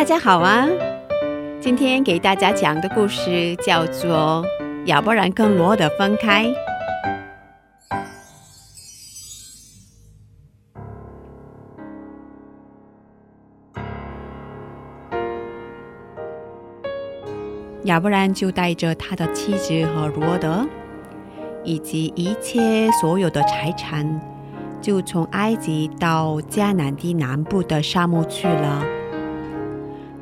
大家好啊！今天给大家讲的故事叫做《亚伯兰跟罗德分开》。亚伯兰就带着他的妻子和罗德，以及一切所有的财产，就从埃及到迦南地南部的沙漠去了。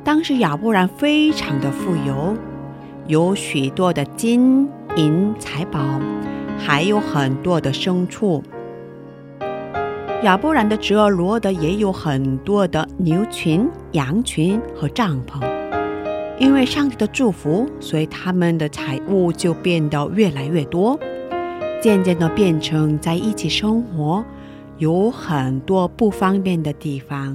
当时亚伯兰非常的富有，有许多的金银财宝，还有很多的牲畜。亚伯兰的侄儿罗德也有很多的牛群、羊群和帐篷。因为上帝的祝福，所以他们的财物就变得越来越多，渐渐的变成在一起生活有很多不方便的地方。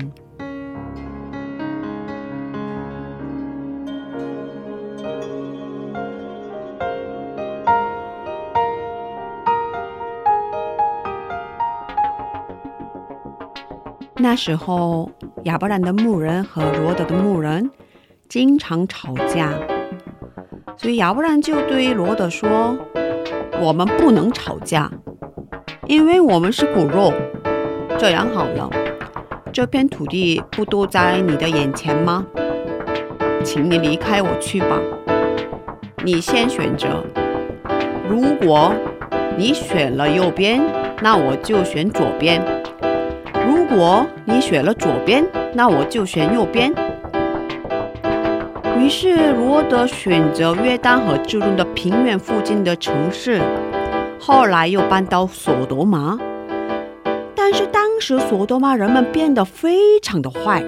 那时候，亚伯兰的牧人和罗德的牧人经常吵架，所以亚伯兰就对罗德说：“我们不能吵架，因为我们是骨肉。这样好了，这片土地不都在你的眼前吗？请你离开我去吧。你先选择，如果你选了右边，那我就选左边。”我你选了左边，那我就选右边。于是罗德选择约旦河之东的平原附近的城市，后来又搬到索多玛。但是当时索多玛人们变得非常的坏。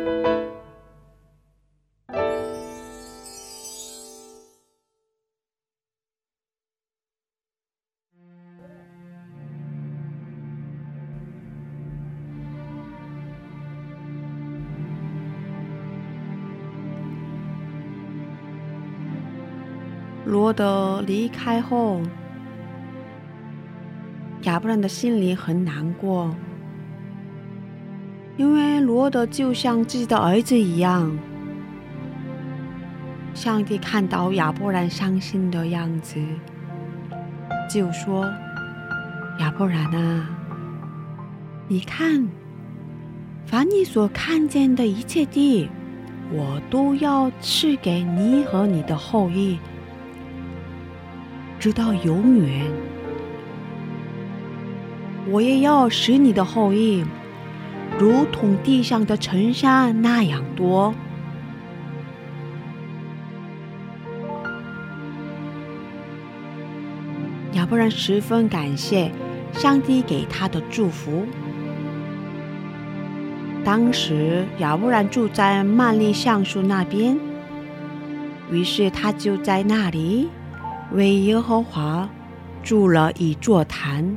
罗德离开后，亚伯兰的心里很难过，因为罗德就像自己的儿子一样。上帝看到亚伯兰伤心的样子，就说：“亚伯兰啊，你看，凡你所看见的一切地，我都要赐给你和你的后裔。”直到永远，我也要使你的后裔如同地上的尘沙那样多。亚伯兰十分感谢上帝给他的祝福。当时亚伯兰住在曼利橡树那边，于是他就在那里。为耶和华筑了一座坛。